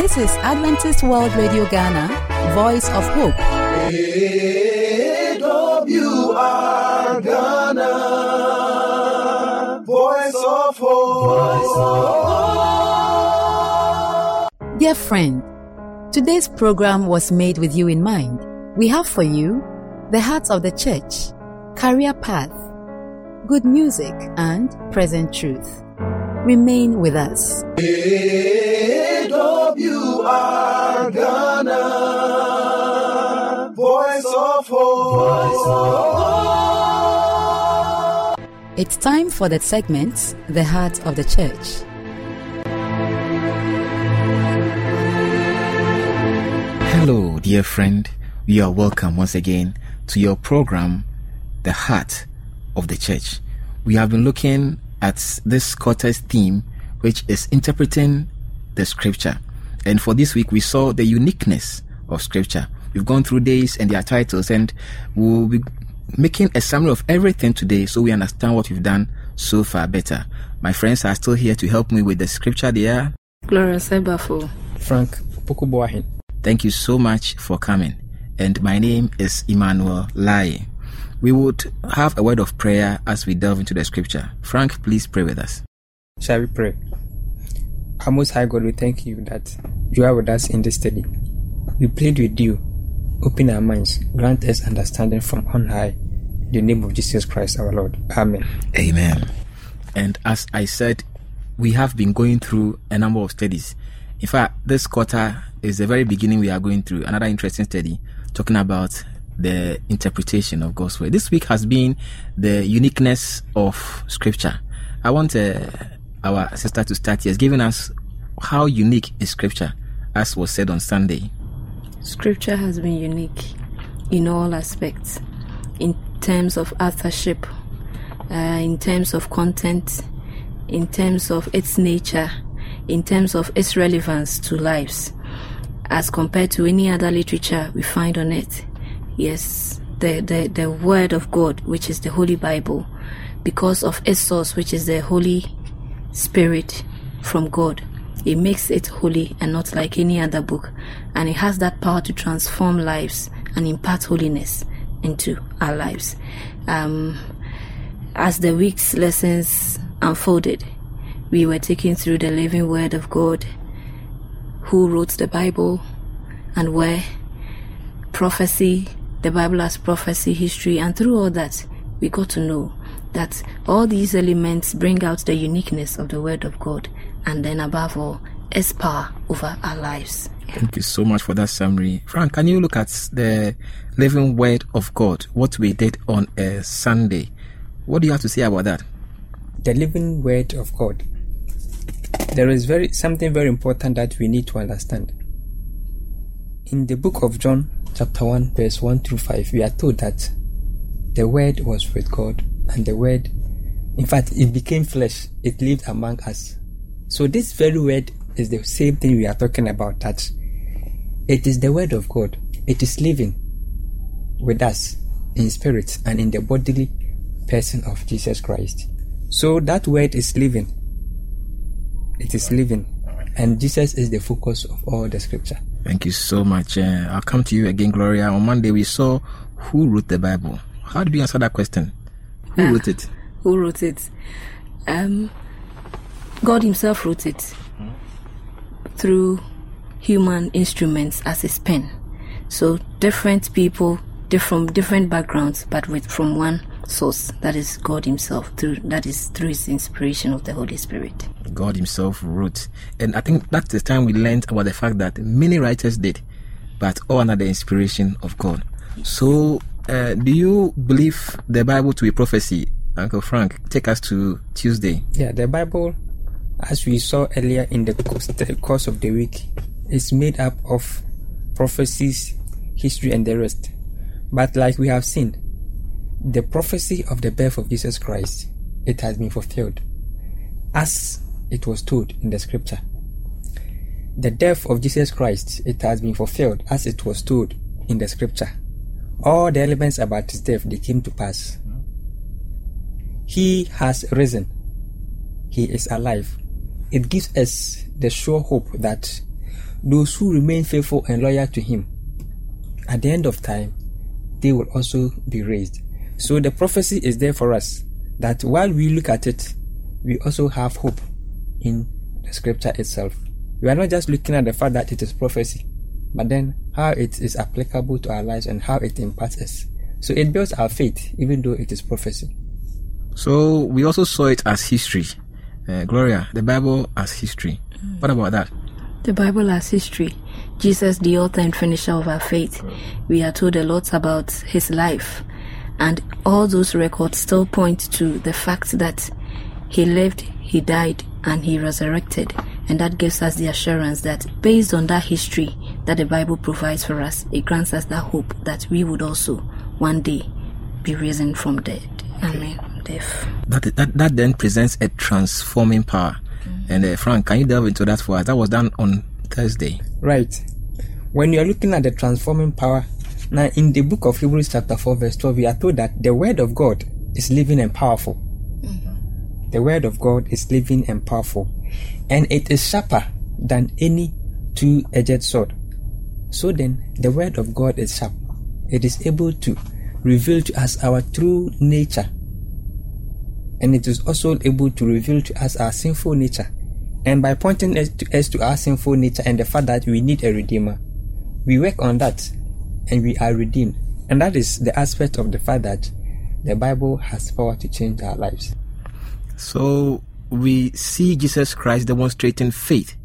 This is Adventist World Radio Ghana, Voice of Hope. AWR Ghana, Voice of Hope. Dear friend, today's program was made with you in mind. We have for you the hearts of the church, career path, good music, and present truth. Remain with us. AWR Ghana, Voice of Hope. It's time for the segment, The Heart of the Church. Hello, dear friend. You are welcome once again to your program, The Heart of the Church. We have been looking at this quarter's theme, which is interpreting the scripture. And for this week, we saw the uniqueness of scripture. We've gone through days and their titles, and we'll be making a summary of everything today so we understand what we've done so far better. My friends are still here to help me with the scripture. They are Gloria Sebafo. Frank Pokuboahin. Thank you so much for coming. And my name is Emmanuel Lai. We would have a word of prayer as we delve into the scripture. Frank, please pray with us. Shall we pray? Our Most High God, we thank you that you are with us in this study. We plead with you. Open our minds. Grant us understanding from on high. In the name of Jesus Christ our Lord. Amen. Amen. And as I said, we have been going through a number of studies. In fact, this quarter is the very beginning we are going through another interesting study talking about the interpretation of God's word. This week has been the uniqueness of scripture. I want uh, our sister to start here, giving us how unique is scripture, as was said on Sunday. Scripture has been unique in all aspects, in terms of authorship, uh, in terms of content, in terms of its nature, in terms of its relevance to lives, as compared to any other literature we find on it. Yes, the, the, the Word of God, which is the Holy Bible, because of its source, which is the Holy Spirit from God. It makes it holy and not like any other book, and it has that power to transform lives and impart holiness into our lives. Um, as the week's lessons unfolded, we were taken through the living Word of God, who wrote the Bible, and where prophecy, the Bible as prophecy, history, and through all that, we got to know that all these elements bring out the uniqueness of the Word of God, and then above all, its power over our lives. Thank you so much for that summary. Frank, can you look at the living word of God, what we did on a Sunday? What do you have to say about that? The living word of God. There is very something very important that we need to understand. In the book of John, chapter 1, verse 1 through 5, we are told that the word was with God, and the word, in fact, it became flesh, it lived among us. So, this very word is the same thing we are talking about that it is the word of God, it is living with us in spirit and in the bodily person of Jesus Christ. So, that word is living, it is living, and Jesus is the focus of all the scripture. Thank you so much. Uh, I'll come to you again, Gloria. On Monday, we saw who wrote the Bible. How did you answer that question? Who Ah. wrote it? Who wrote it? Um, God Himself wrote it through human instruments as His pen. So different people, different different backgrounds, but with from one source. That is God Himself. Through that is through His inspiration of the Holy Spirit. God Himself wrote. And I think that's the time we learned about the fact that many writers did, but all under the inspiration of God. So, uh, do you believe the Bible to be prophecy? Uncle Frank, take us to Tuesday. Yeah, the Bible, as we saw earlier in the course, the course of the week, is made up of prophecies, history, and the rest. But like we have seen, the prophecy of the birth of Jesus Christ, it has been fulfilled as it was told in the scripture. The death of Jesus Christ, it has been fulfilled as it was told in the scripture. All the elements about his death, they came to pass. He has risen. He is alive. It gives us the sure hope that those who remain faithful and loyal to Him, at the end of time, they will also be raised. So the prophecy is there for us that while we look at it, we also have hope in the scripture itself. We are not just looking at the fact that it is prophecy, but then how it is applicable to our lives and how it impacts us. So it builds our faith, even though it is prophecy. So we also saw it as history. Uh, Gloria, the Bible as history. What about that? The Bible as history. Jesus, the author and finisher of our faith. We are told a lot about his life. And all those records still point to the fact that he lived, he died, and he resurrected. And that gives us the assurance that based on that history that the Bible provides for us, it grants us that hope that we would also one day be risen from dead. Amen. Death. That, that, that then presents a transforming power. And uh, Frank, can you delve into that for us? That was done on Thursday. Right. When you are looking at the transforming power, now in the book of Hebrews, chapter 4, verse 12, we are told that the word of God is living and powerful. Mm-hmm. The word of God is living and powerful, and it is sharper than any two edged sword. So then, the word of God is sharp. It is able to reveal to us our true nature, and it is also able to reveal to us our sinful nature. And by pointing us to, us to our sinful nature and the fact that we need a redeemer, we work on that and we are redeemed. And that is the aspect of the fact that the Bible has power to change our lives. So we see Jesus Christ demonstrating faith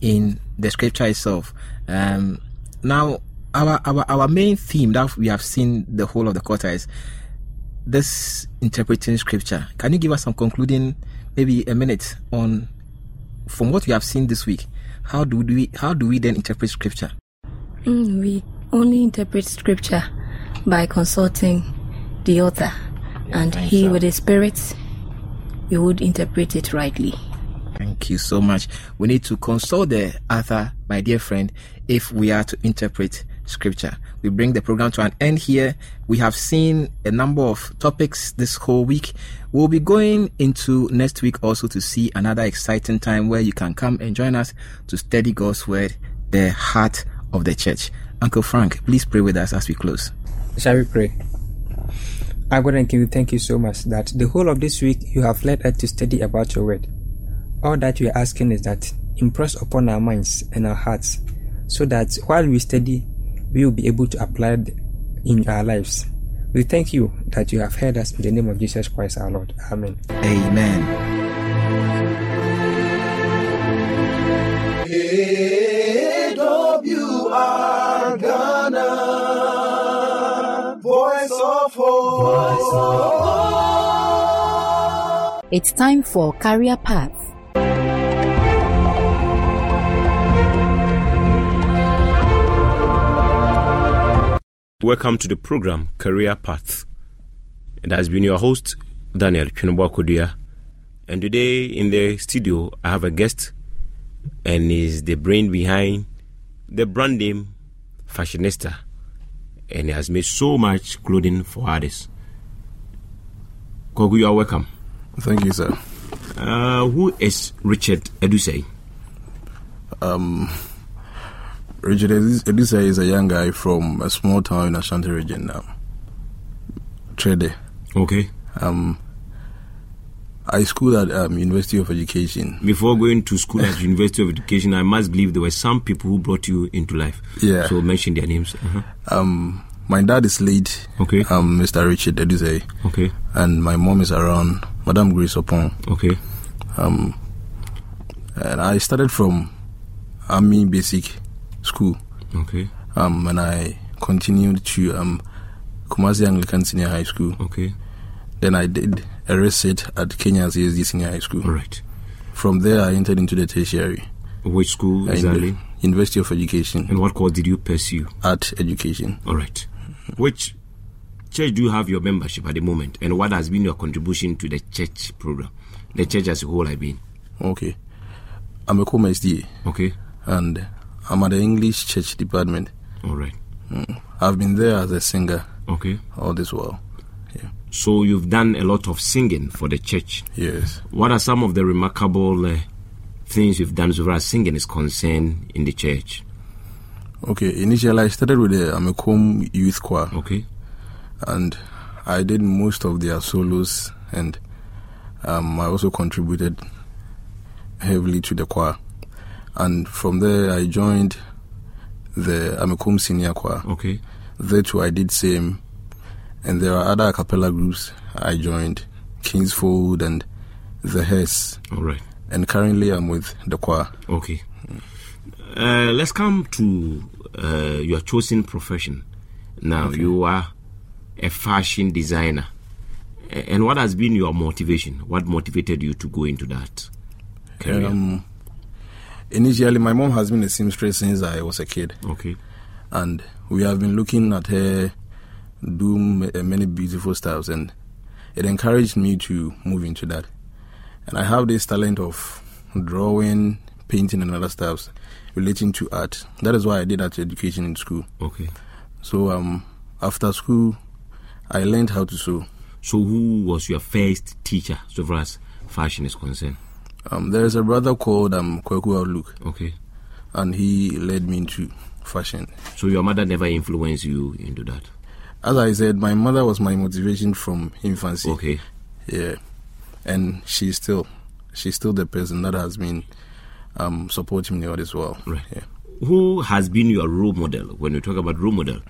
in the scripture itself. Um, now, our, our our main theme that we have seen the whole of the quarter is this interpreting scripture. Can you give us some concluding, maybe a minute on from what we have seen this week? How do we how do we then interpret scripture? Mm, we only interpret scripture by consulting the author, and he, so. with his spirit, we would interpret it rightly. Thank you so much. We need to consult the author, my dear friend, if we are to interpret scripture. We bring the program to an end here. We have seen a number of topics this whole week. We'll be going into next week also to see another exciting time where you can come and join us to study God's word, the heart of the church. Uncle Frank, please pray with us as we close. Shall we pray? Our God and King, we thank you so much that the whole of this week you have led us to study about your word. All that we are asking is that impress upon our minds and our hearts so that while we study, we will be able to apply it in our lives. We thank you that you have heard us in the name of Jesus Christ our Lord. Amen. Amen. It's time for Career Path. Welcome to the program Career Path. It has been your host, Daniel Chunubwakodua. And today in the studio, I have a guest, and he's the brain behind the brand name Fashionista. And he has made so much clothing for others. Kogu, you are welcome. Thank you, sir. Uh, who is Richard Edusei? Richard Edis- Edisa is a young guy from a small town in Ashanti region now. Trede. Okay. Um, I schooled at um, University of Education. Before going to school at University of Education, I must believe there were some people who brought you into life. Yeah. So mention their names. Uh-huh. Um, my dad is late, Okay. um, Mr. Richard Edusei, Okay. and my mom is around, Madame Grace Opon. Okay. Um, and I started from Army Basic School, Okay. um, and I continued to um, Kumasi Anglican Senior High School. Okay. Then I did a reset at Kenya's ASD Senior High School. All right. From there, I entered into the tertiary. Which school exactly? University of Education, And what course did you pursue? Art Education. All right. Which church do you have your membership at the moment? And what has been your contribution to the church program? The church as a whole, I mean. Okay. I'm a Koma SDA, Okay. and I'm at the English Church Department. All right. I've been there as a singer Okay. all this while. Yeah. So you've done a lot of singing for the church. Yes. What are some of the remarkable uh, things you've done so far as singing is concerned in the church? Okay, initially I started with the Amekom Youth Choir. Okay. And I did most of their solos and um, I also contributed heavily to the choir. And from there I joined the Amekom Senior Choir. Okay. There too I did same. And there are other a cappella groups I joined, Kingsfold and The Hess. All right. And currently I'm with the choir. Okay. Uh, let's come to uh, your chosen profession. Now, Okay. you are a fashion designer. And what has been your motivation? What motivated you to go into that career? Um, initially, my mom has been a seamstress since I was a kid. okay. and we have been looking at her do uh, many beautiful styles and it encouraged me to move into that and i have this talent of drawing painting and other styles relating to art that is why i did art education in school Okay. so um after school i learned how to sew So, who was your first teacher so far as fashion is concerned? um there is a brother called um Kweku Outlook Okay. and he led me into fashion So, your mother never influenced you into that? as i said my mother was my motivation from infancy Okay. Yeah, and she's still she's still the person that has been um, supporting me all this while. Right. Yeah. Who has been your role model when we talk about role model?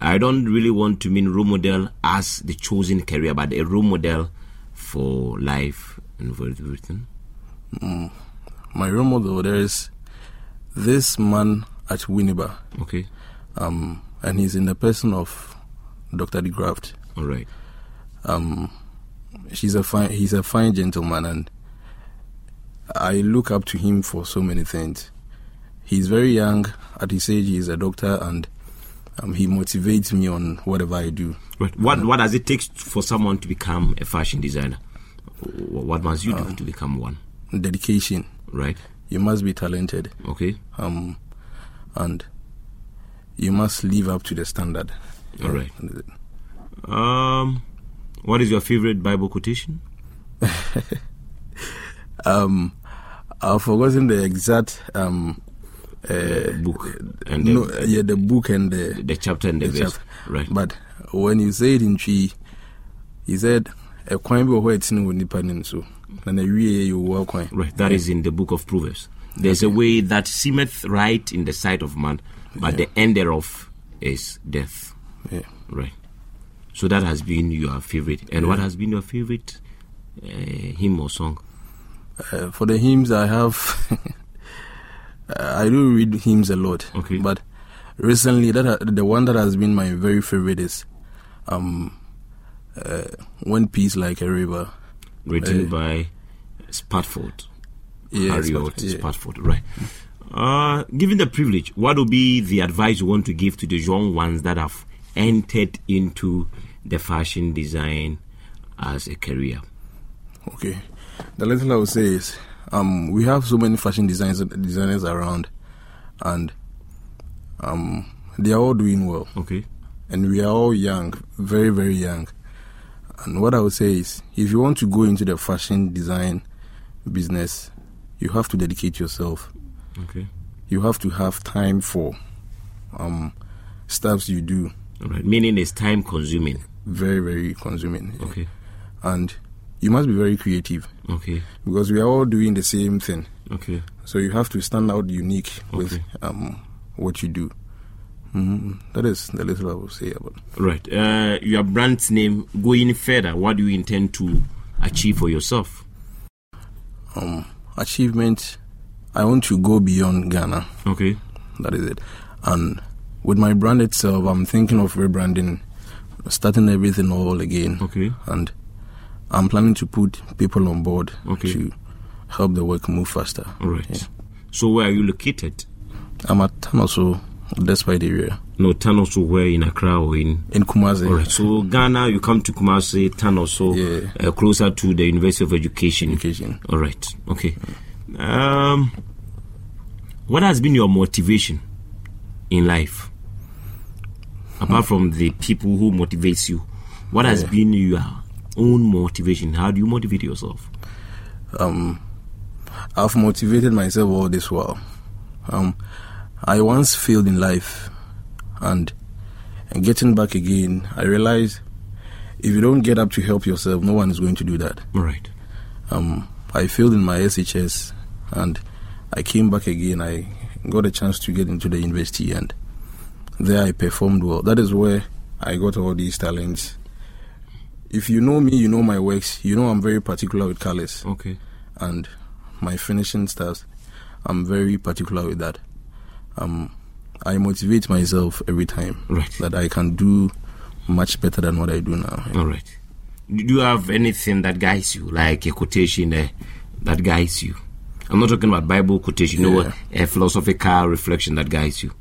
I don't really want to mean role model as the chosen career, but a role model for life and for everything. Mm. My role model there is this man at Winneba, Okay. um, and he's in the person of Dr. De Graft. All right. Um, she's a fine, he's a fine gentleman, and I look up to him for so many things. He's very young. At his age, he's a doctor, and um, he motivates me on whatever I do. Right. What What does it take for someone to become a fashion designer? What must you do to become one? Dedication. Right. You must be talented. Okay. um, and you must live up to the standard. All right. Um, what is your favorite Bible quotation? Um, I've forgotten the exact um, uh, book and the, no, yeah, the book and the, the chapter and the, the verse. chapter. Right. But when you say it in Twi, he said, "A kwan bi wɔ hɔ a ɛtene wɔ nipa nim so, na na wie yɛ wɔ kwan." Right, that is in the book of Proverbs. There's a way that seemeth right in the sight of man, but the end thereof is death. Yeah. Right. So that has been your favorite. And what has been your favorite uh, hymn or song? Uh, for the hymns, I have. I do read hymns a lot. Okay. But recently, that the one that has been my very favorite is, um, uh, "When Peace Like a River." Written Uh, by Spafford. Yeah, Harriet Spafford, yeah. Spafford. Right. Uh, given the privilege, what would be the advice you want to give to the young ones that have entered into the fashion design as a career? Okay. The little I would say is, um, we have so many fashion designers designers around, and um, they are all doing well, Okay. and we are all young, very very young. And what I would say is, if you want to go into the fashion design business, you have to dedicate yourself. Okay. You have to have time for um, stuffs you do. All right. Meaning it's time consuming. Very very consuming. Okay. And you must be very creative Okay. because we are all doing the same thing. Okay. So you have to stand out unique with um, what you do. hmm That is the little I will say about. Right. Uh, your brand's name going further. What do you intend to achieve for yourself? Um, achievement. I want to go beyond Ghana. Okay. That is it. And with my brand itself, I'm thinking of rebranding, starting everything all again. Okay. And I'm planning to put people on board Okay. to help the work move faster. All right. Yeah. So where are you located? I'm at Tanoso, despite area No, Tanoso where in Accra or in. in Kumasi. All right. So Ghana, you come to Kumasi, Tanoso, Yeah. uh, closer to the University of Education. Education. All right. Okay. Um, what has been your motivation in life? Apart from the people who motivates you, what has Yeah. been your own motivation? How do you motivate yourself? um, I've motivated myself all this while. Um, I once failed in life, and, and getting back again, I realized if you don't get up to help yourself, no one is going to do that. Right. Um, I failed in my SHS, and I came back again. I got a chance to get into the university, and there I performed well. That is where I got all these talents. If you know me, you know my works. You know I'm very particular with colors. Okay. And my finishing styles, I'm very particular with that. Um, I motivate myself every time right. that I can do much better than what I do now. All right. Do you have anything that guides you, like a quotation uh, that guides you? I'm not talking about Bible quotation, yeah. no, a philosophical reflection that guides you.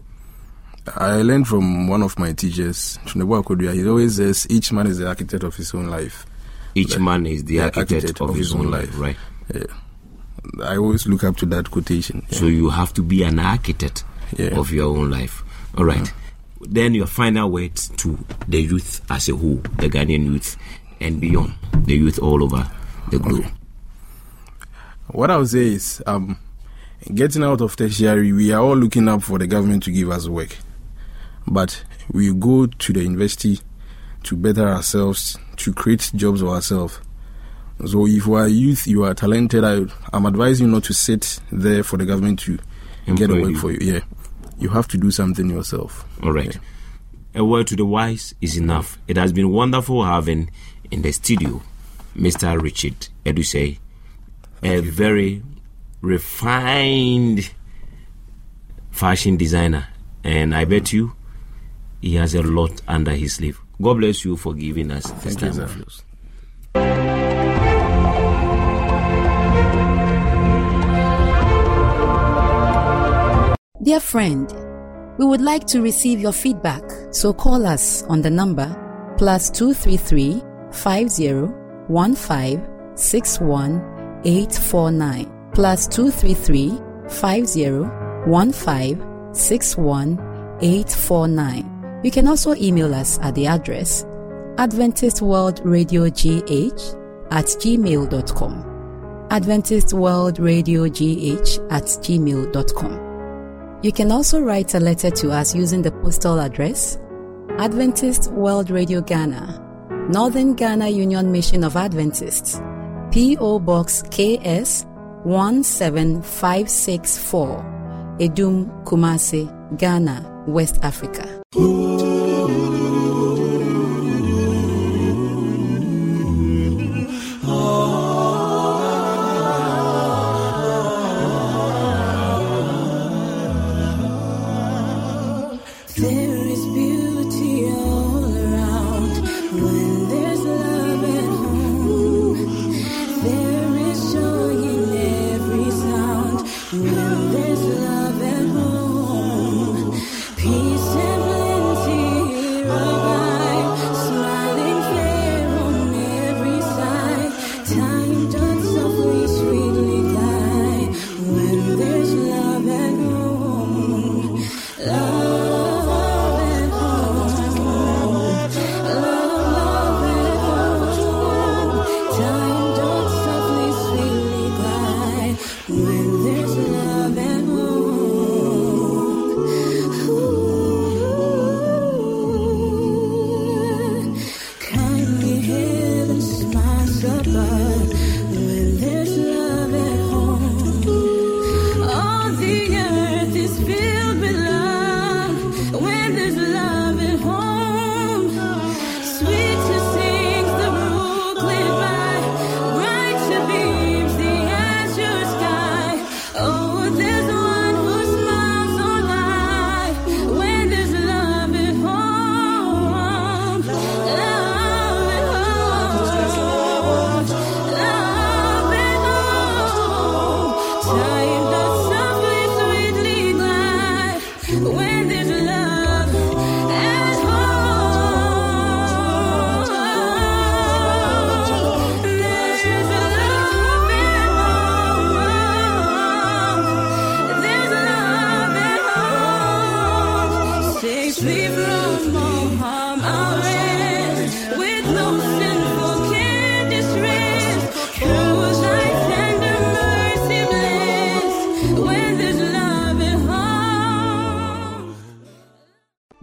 I learned from one of my teachers, Tunebo Akodia. He always says each man is the architect of his own life. Each like, man is the architect, architect of, of, his, own life, life. right? Yeah. I always look up to that quotation. Yeah. So you have to be an architect yeah. of your own life. All right. Mm. Then your final words to the youth as a whole, the Ghanaian youth, and beyond, the youth all over the globe. Okay. What I would say is, um, getting out of tertiary, we are all looking up for the government to give us work but we go to the university to better ourselves, to create jobs for ourselves. So if you are youth, you are talented, I, am advising you not to sit there for the government to Employ get a work you. for you. Yeah. You have to do something yourself. All right. Yeah. A word to the wise is enough. It has been wonderful having in the studio Mr. Richard Edusei, a very refined fashion designer. And I bet you he has a lot under his sleeve. God bless you for giving us this Thank time you, of yours. Dear friend, we would like to receive your feedback, so call us on the number plus 233 5015 61849 plus 233 5015 61849 you can also email us at the address Adventist World Radio GH at gmail.com. Adventist World Radio GH at gmail.com. You can also write a letter to us using the postal address Adventist World Radio Ghana, Northern Ghana Union Mission of Adventists, P.O. Box KS 17564, Adum, Kumasi, Ghana, West Africa.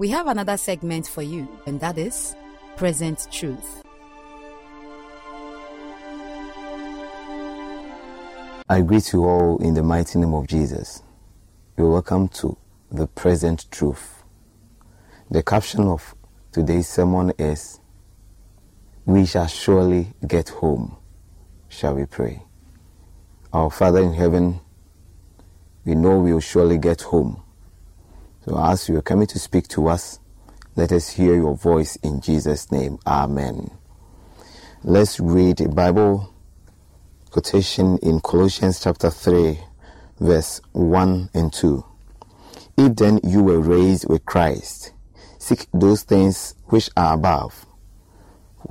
We have another segment for you, and that is Present Truth. I greet you all in the mighty name of Jesus. You're welcome to the present truth. The caption of today's sermon is We shall surely get home. Shall we pray? Our Father in heaven, we know we will surely get home. So as you are coming to speak to us, let us hear your voice in Jesus' name. Amen. Let's read a Bible quotation in Colossians chapter 3, verse 1 and 2. If then you were raised with Christ, seek those things which are above,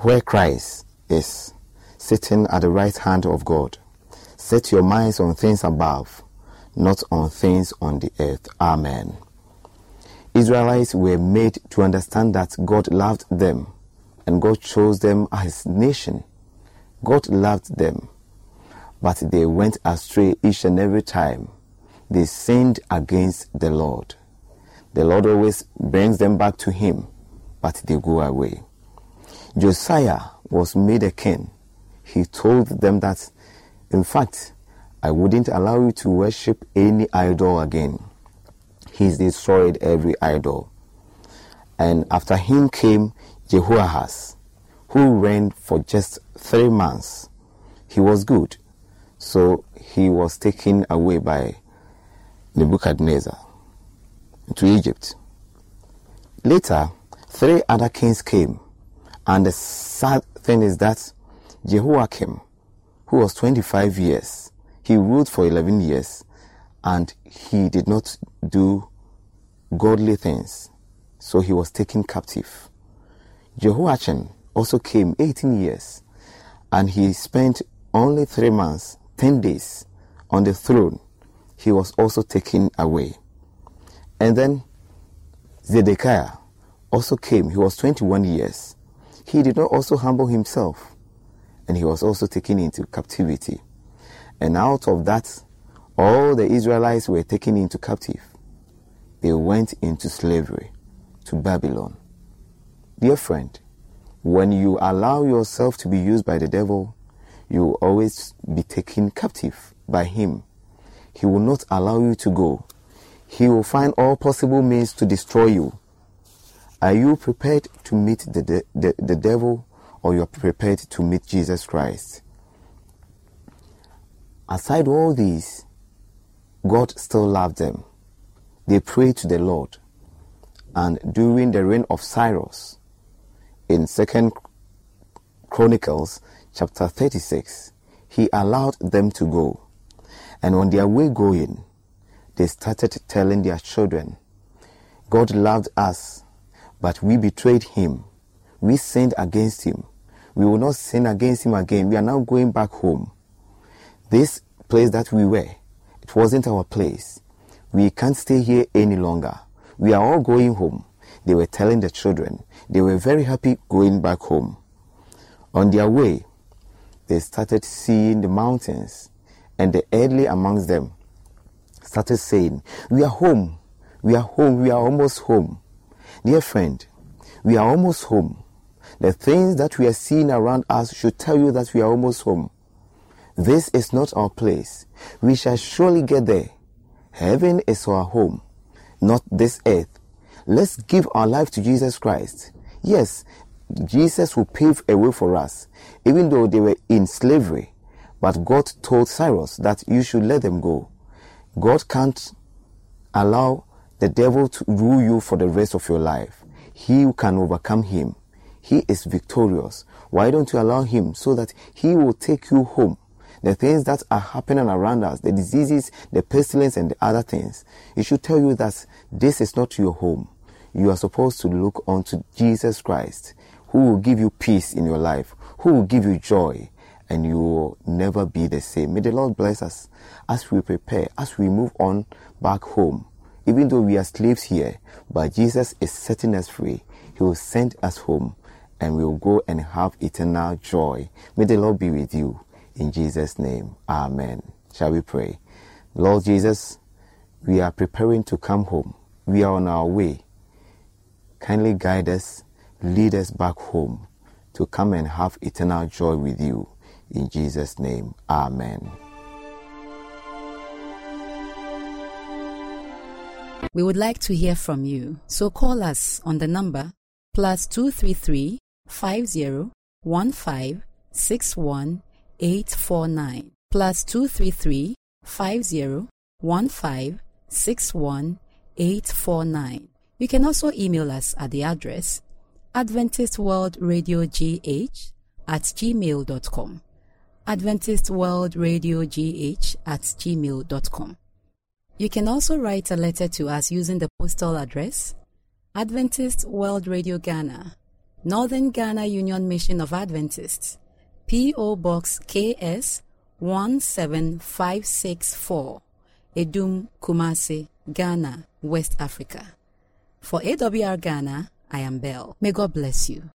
where Christ is, sitting at the right hand of God. Set your minds on things above, not on things on the earth. Amen. Israelites were made to understand that God loved them and God chose them as his nation. God loved them, but they went astray each and every time. They sinned against the Lord. The Lord always brings them back to Him, but they go away. Josiah was made a king. He told them that, in fact, I wouldn't allow you to worship any idol again. He's destroyed every idol. And after him came Jehoahaz, who reigned for just three months. He was good, so he was taken away by Nebuchadnezzar to Egypt. Later, three other kings came, and the sad thing is that Jehoiakim, who was 25 years, he ruled for 11 years, and he did not do godly things, so he was taken captive. Jehoiachin also came 18 years, and he spent only three months, 10 days on the throne he was also taken away. And then Zedekiah also came. He was 21 years. He did not also humble himself, and he was also taken into captivity. And out of that, all the Israelites were taken into captive. They went into slavery to Babylon. Dear friend, when you allow yourself to be used by the devil, you will always be taken captive by him he will not allow you to go. He will find all possible means to destroy you. Are you prepared to meet the, de- the, the devil or you are prepared to meet Jesus Christ? Aside all these, God still loved them. They prayed to the Lord. And during the reign of Cyrus, in Second Chronicles chapter 36, he allowed them to go. And on their way going, they started telling their children, God loved us, but we betrayed him. We sinned against him. We will not sin against him again. We are now going back home. This place that we were, it wasn't our place. We can't stay here any longer. We are all going home. They were telling the children. They were very happy going back home. On their way, they started seeing the mountains and the elderly amongst them started saying, We are home. We are home. We are almost home. Dear friend, we are almost home. The things that we are seeing around us should tell you that we are almost home. This is not our place. We shall surely get there. Heaven is our home, not this earth. Let's give our life to Jesus Christ. Yes, Jesus will pave a way for us, even though they were in slavery. But God told Cyrus that you should let them go. God can't allow the devil to rule you for the rest of your life. He can overcome him. He is victorious. Why don't you allow him so that he will take you home? The things that are happening around us, the diseases, the pestilence, and the other things, it should tell you that this is not your home. You are supposed to look unto Jesus Christ, who will give you peace in your life, who will give you joy, and you will never be the same. May the Lord bless us as we prepare, as we move on back home. Even though we are slaves here, but Jesus is setting us free. He will send us home and we will go and have eternal joy. May the Lord be with you. In Jesus' name, Amen. Shall we pray? Lord Jesus, we are preparing to come home. We are on our way. kindly guide us, lead us back home to come and have eternal joy with you. In Jesus' name, Amen. We would like to hear from you, so call us on the number plus 233 50 15 61 849 plus 233 50 15 61 849. You can also email us at the address Adventist World Radio GH at gmail.com. Adventist World Radio GH at gmail.com. You can also write a letter to us using the postal address Adventist World Radio Ghana, Northern Ghana Union Mission of Adventists, P.O. Box KS 17564, Adum Kumasi, Ghana, West Africa. For AWR Ghana, I am Bell. May God bless you.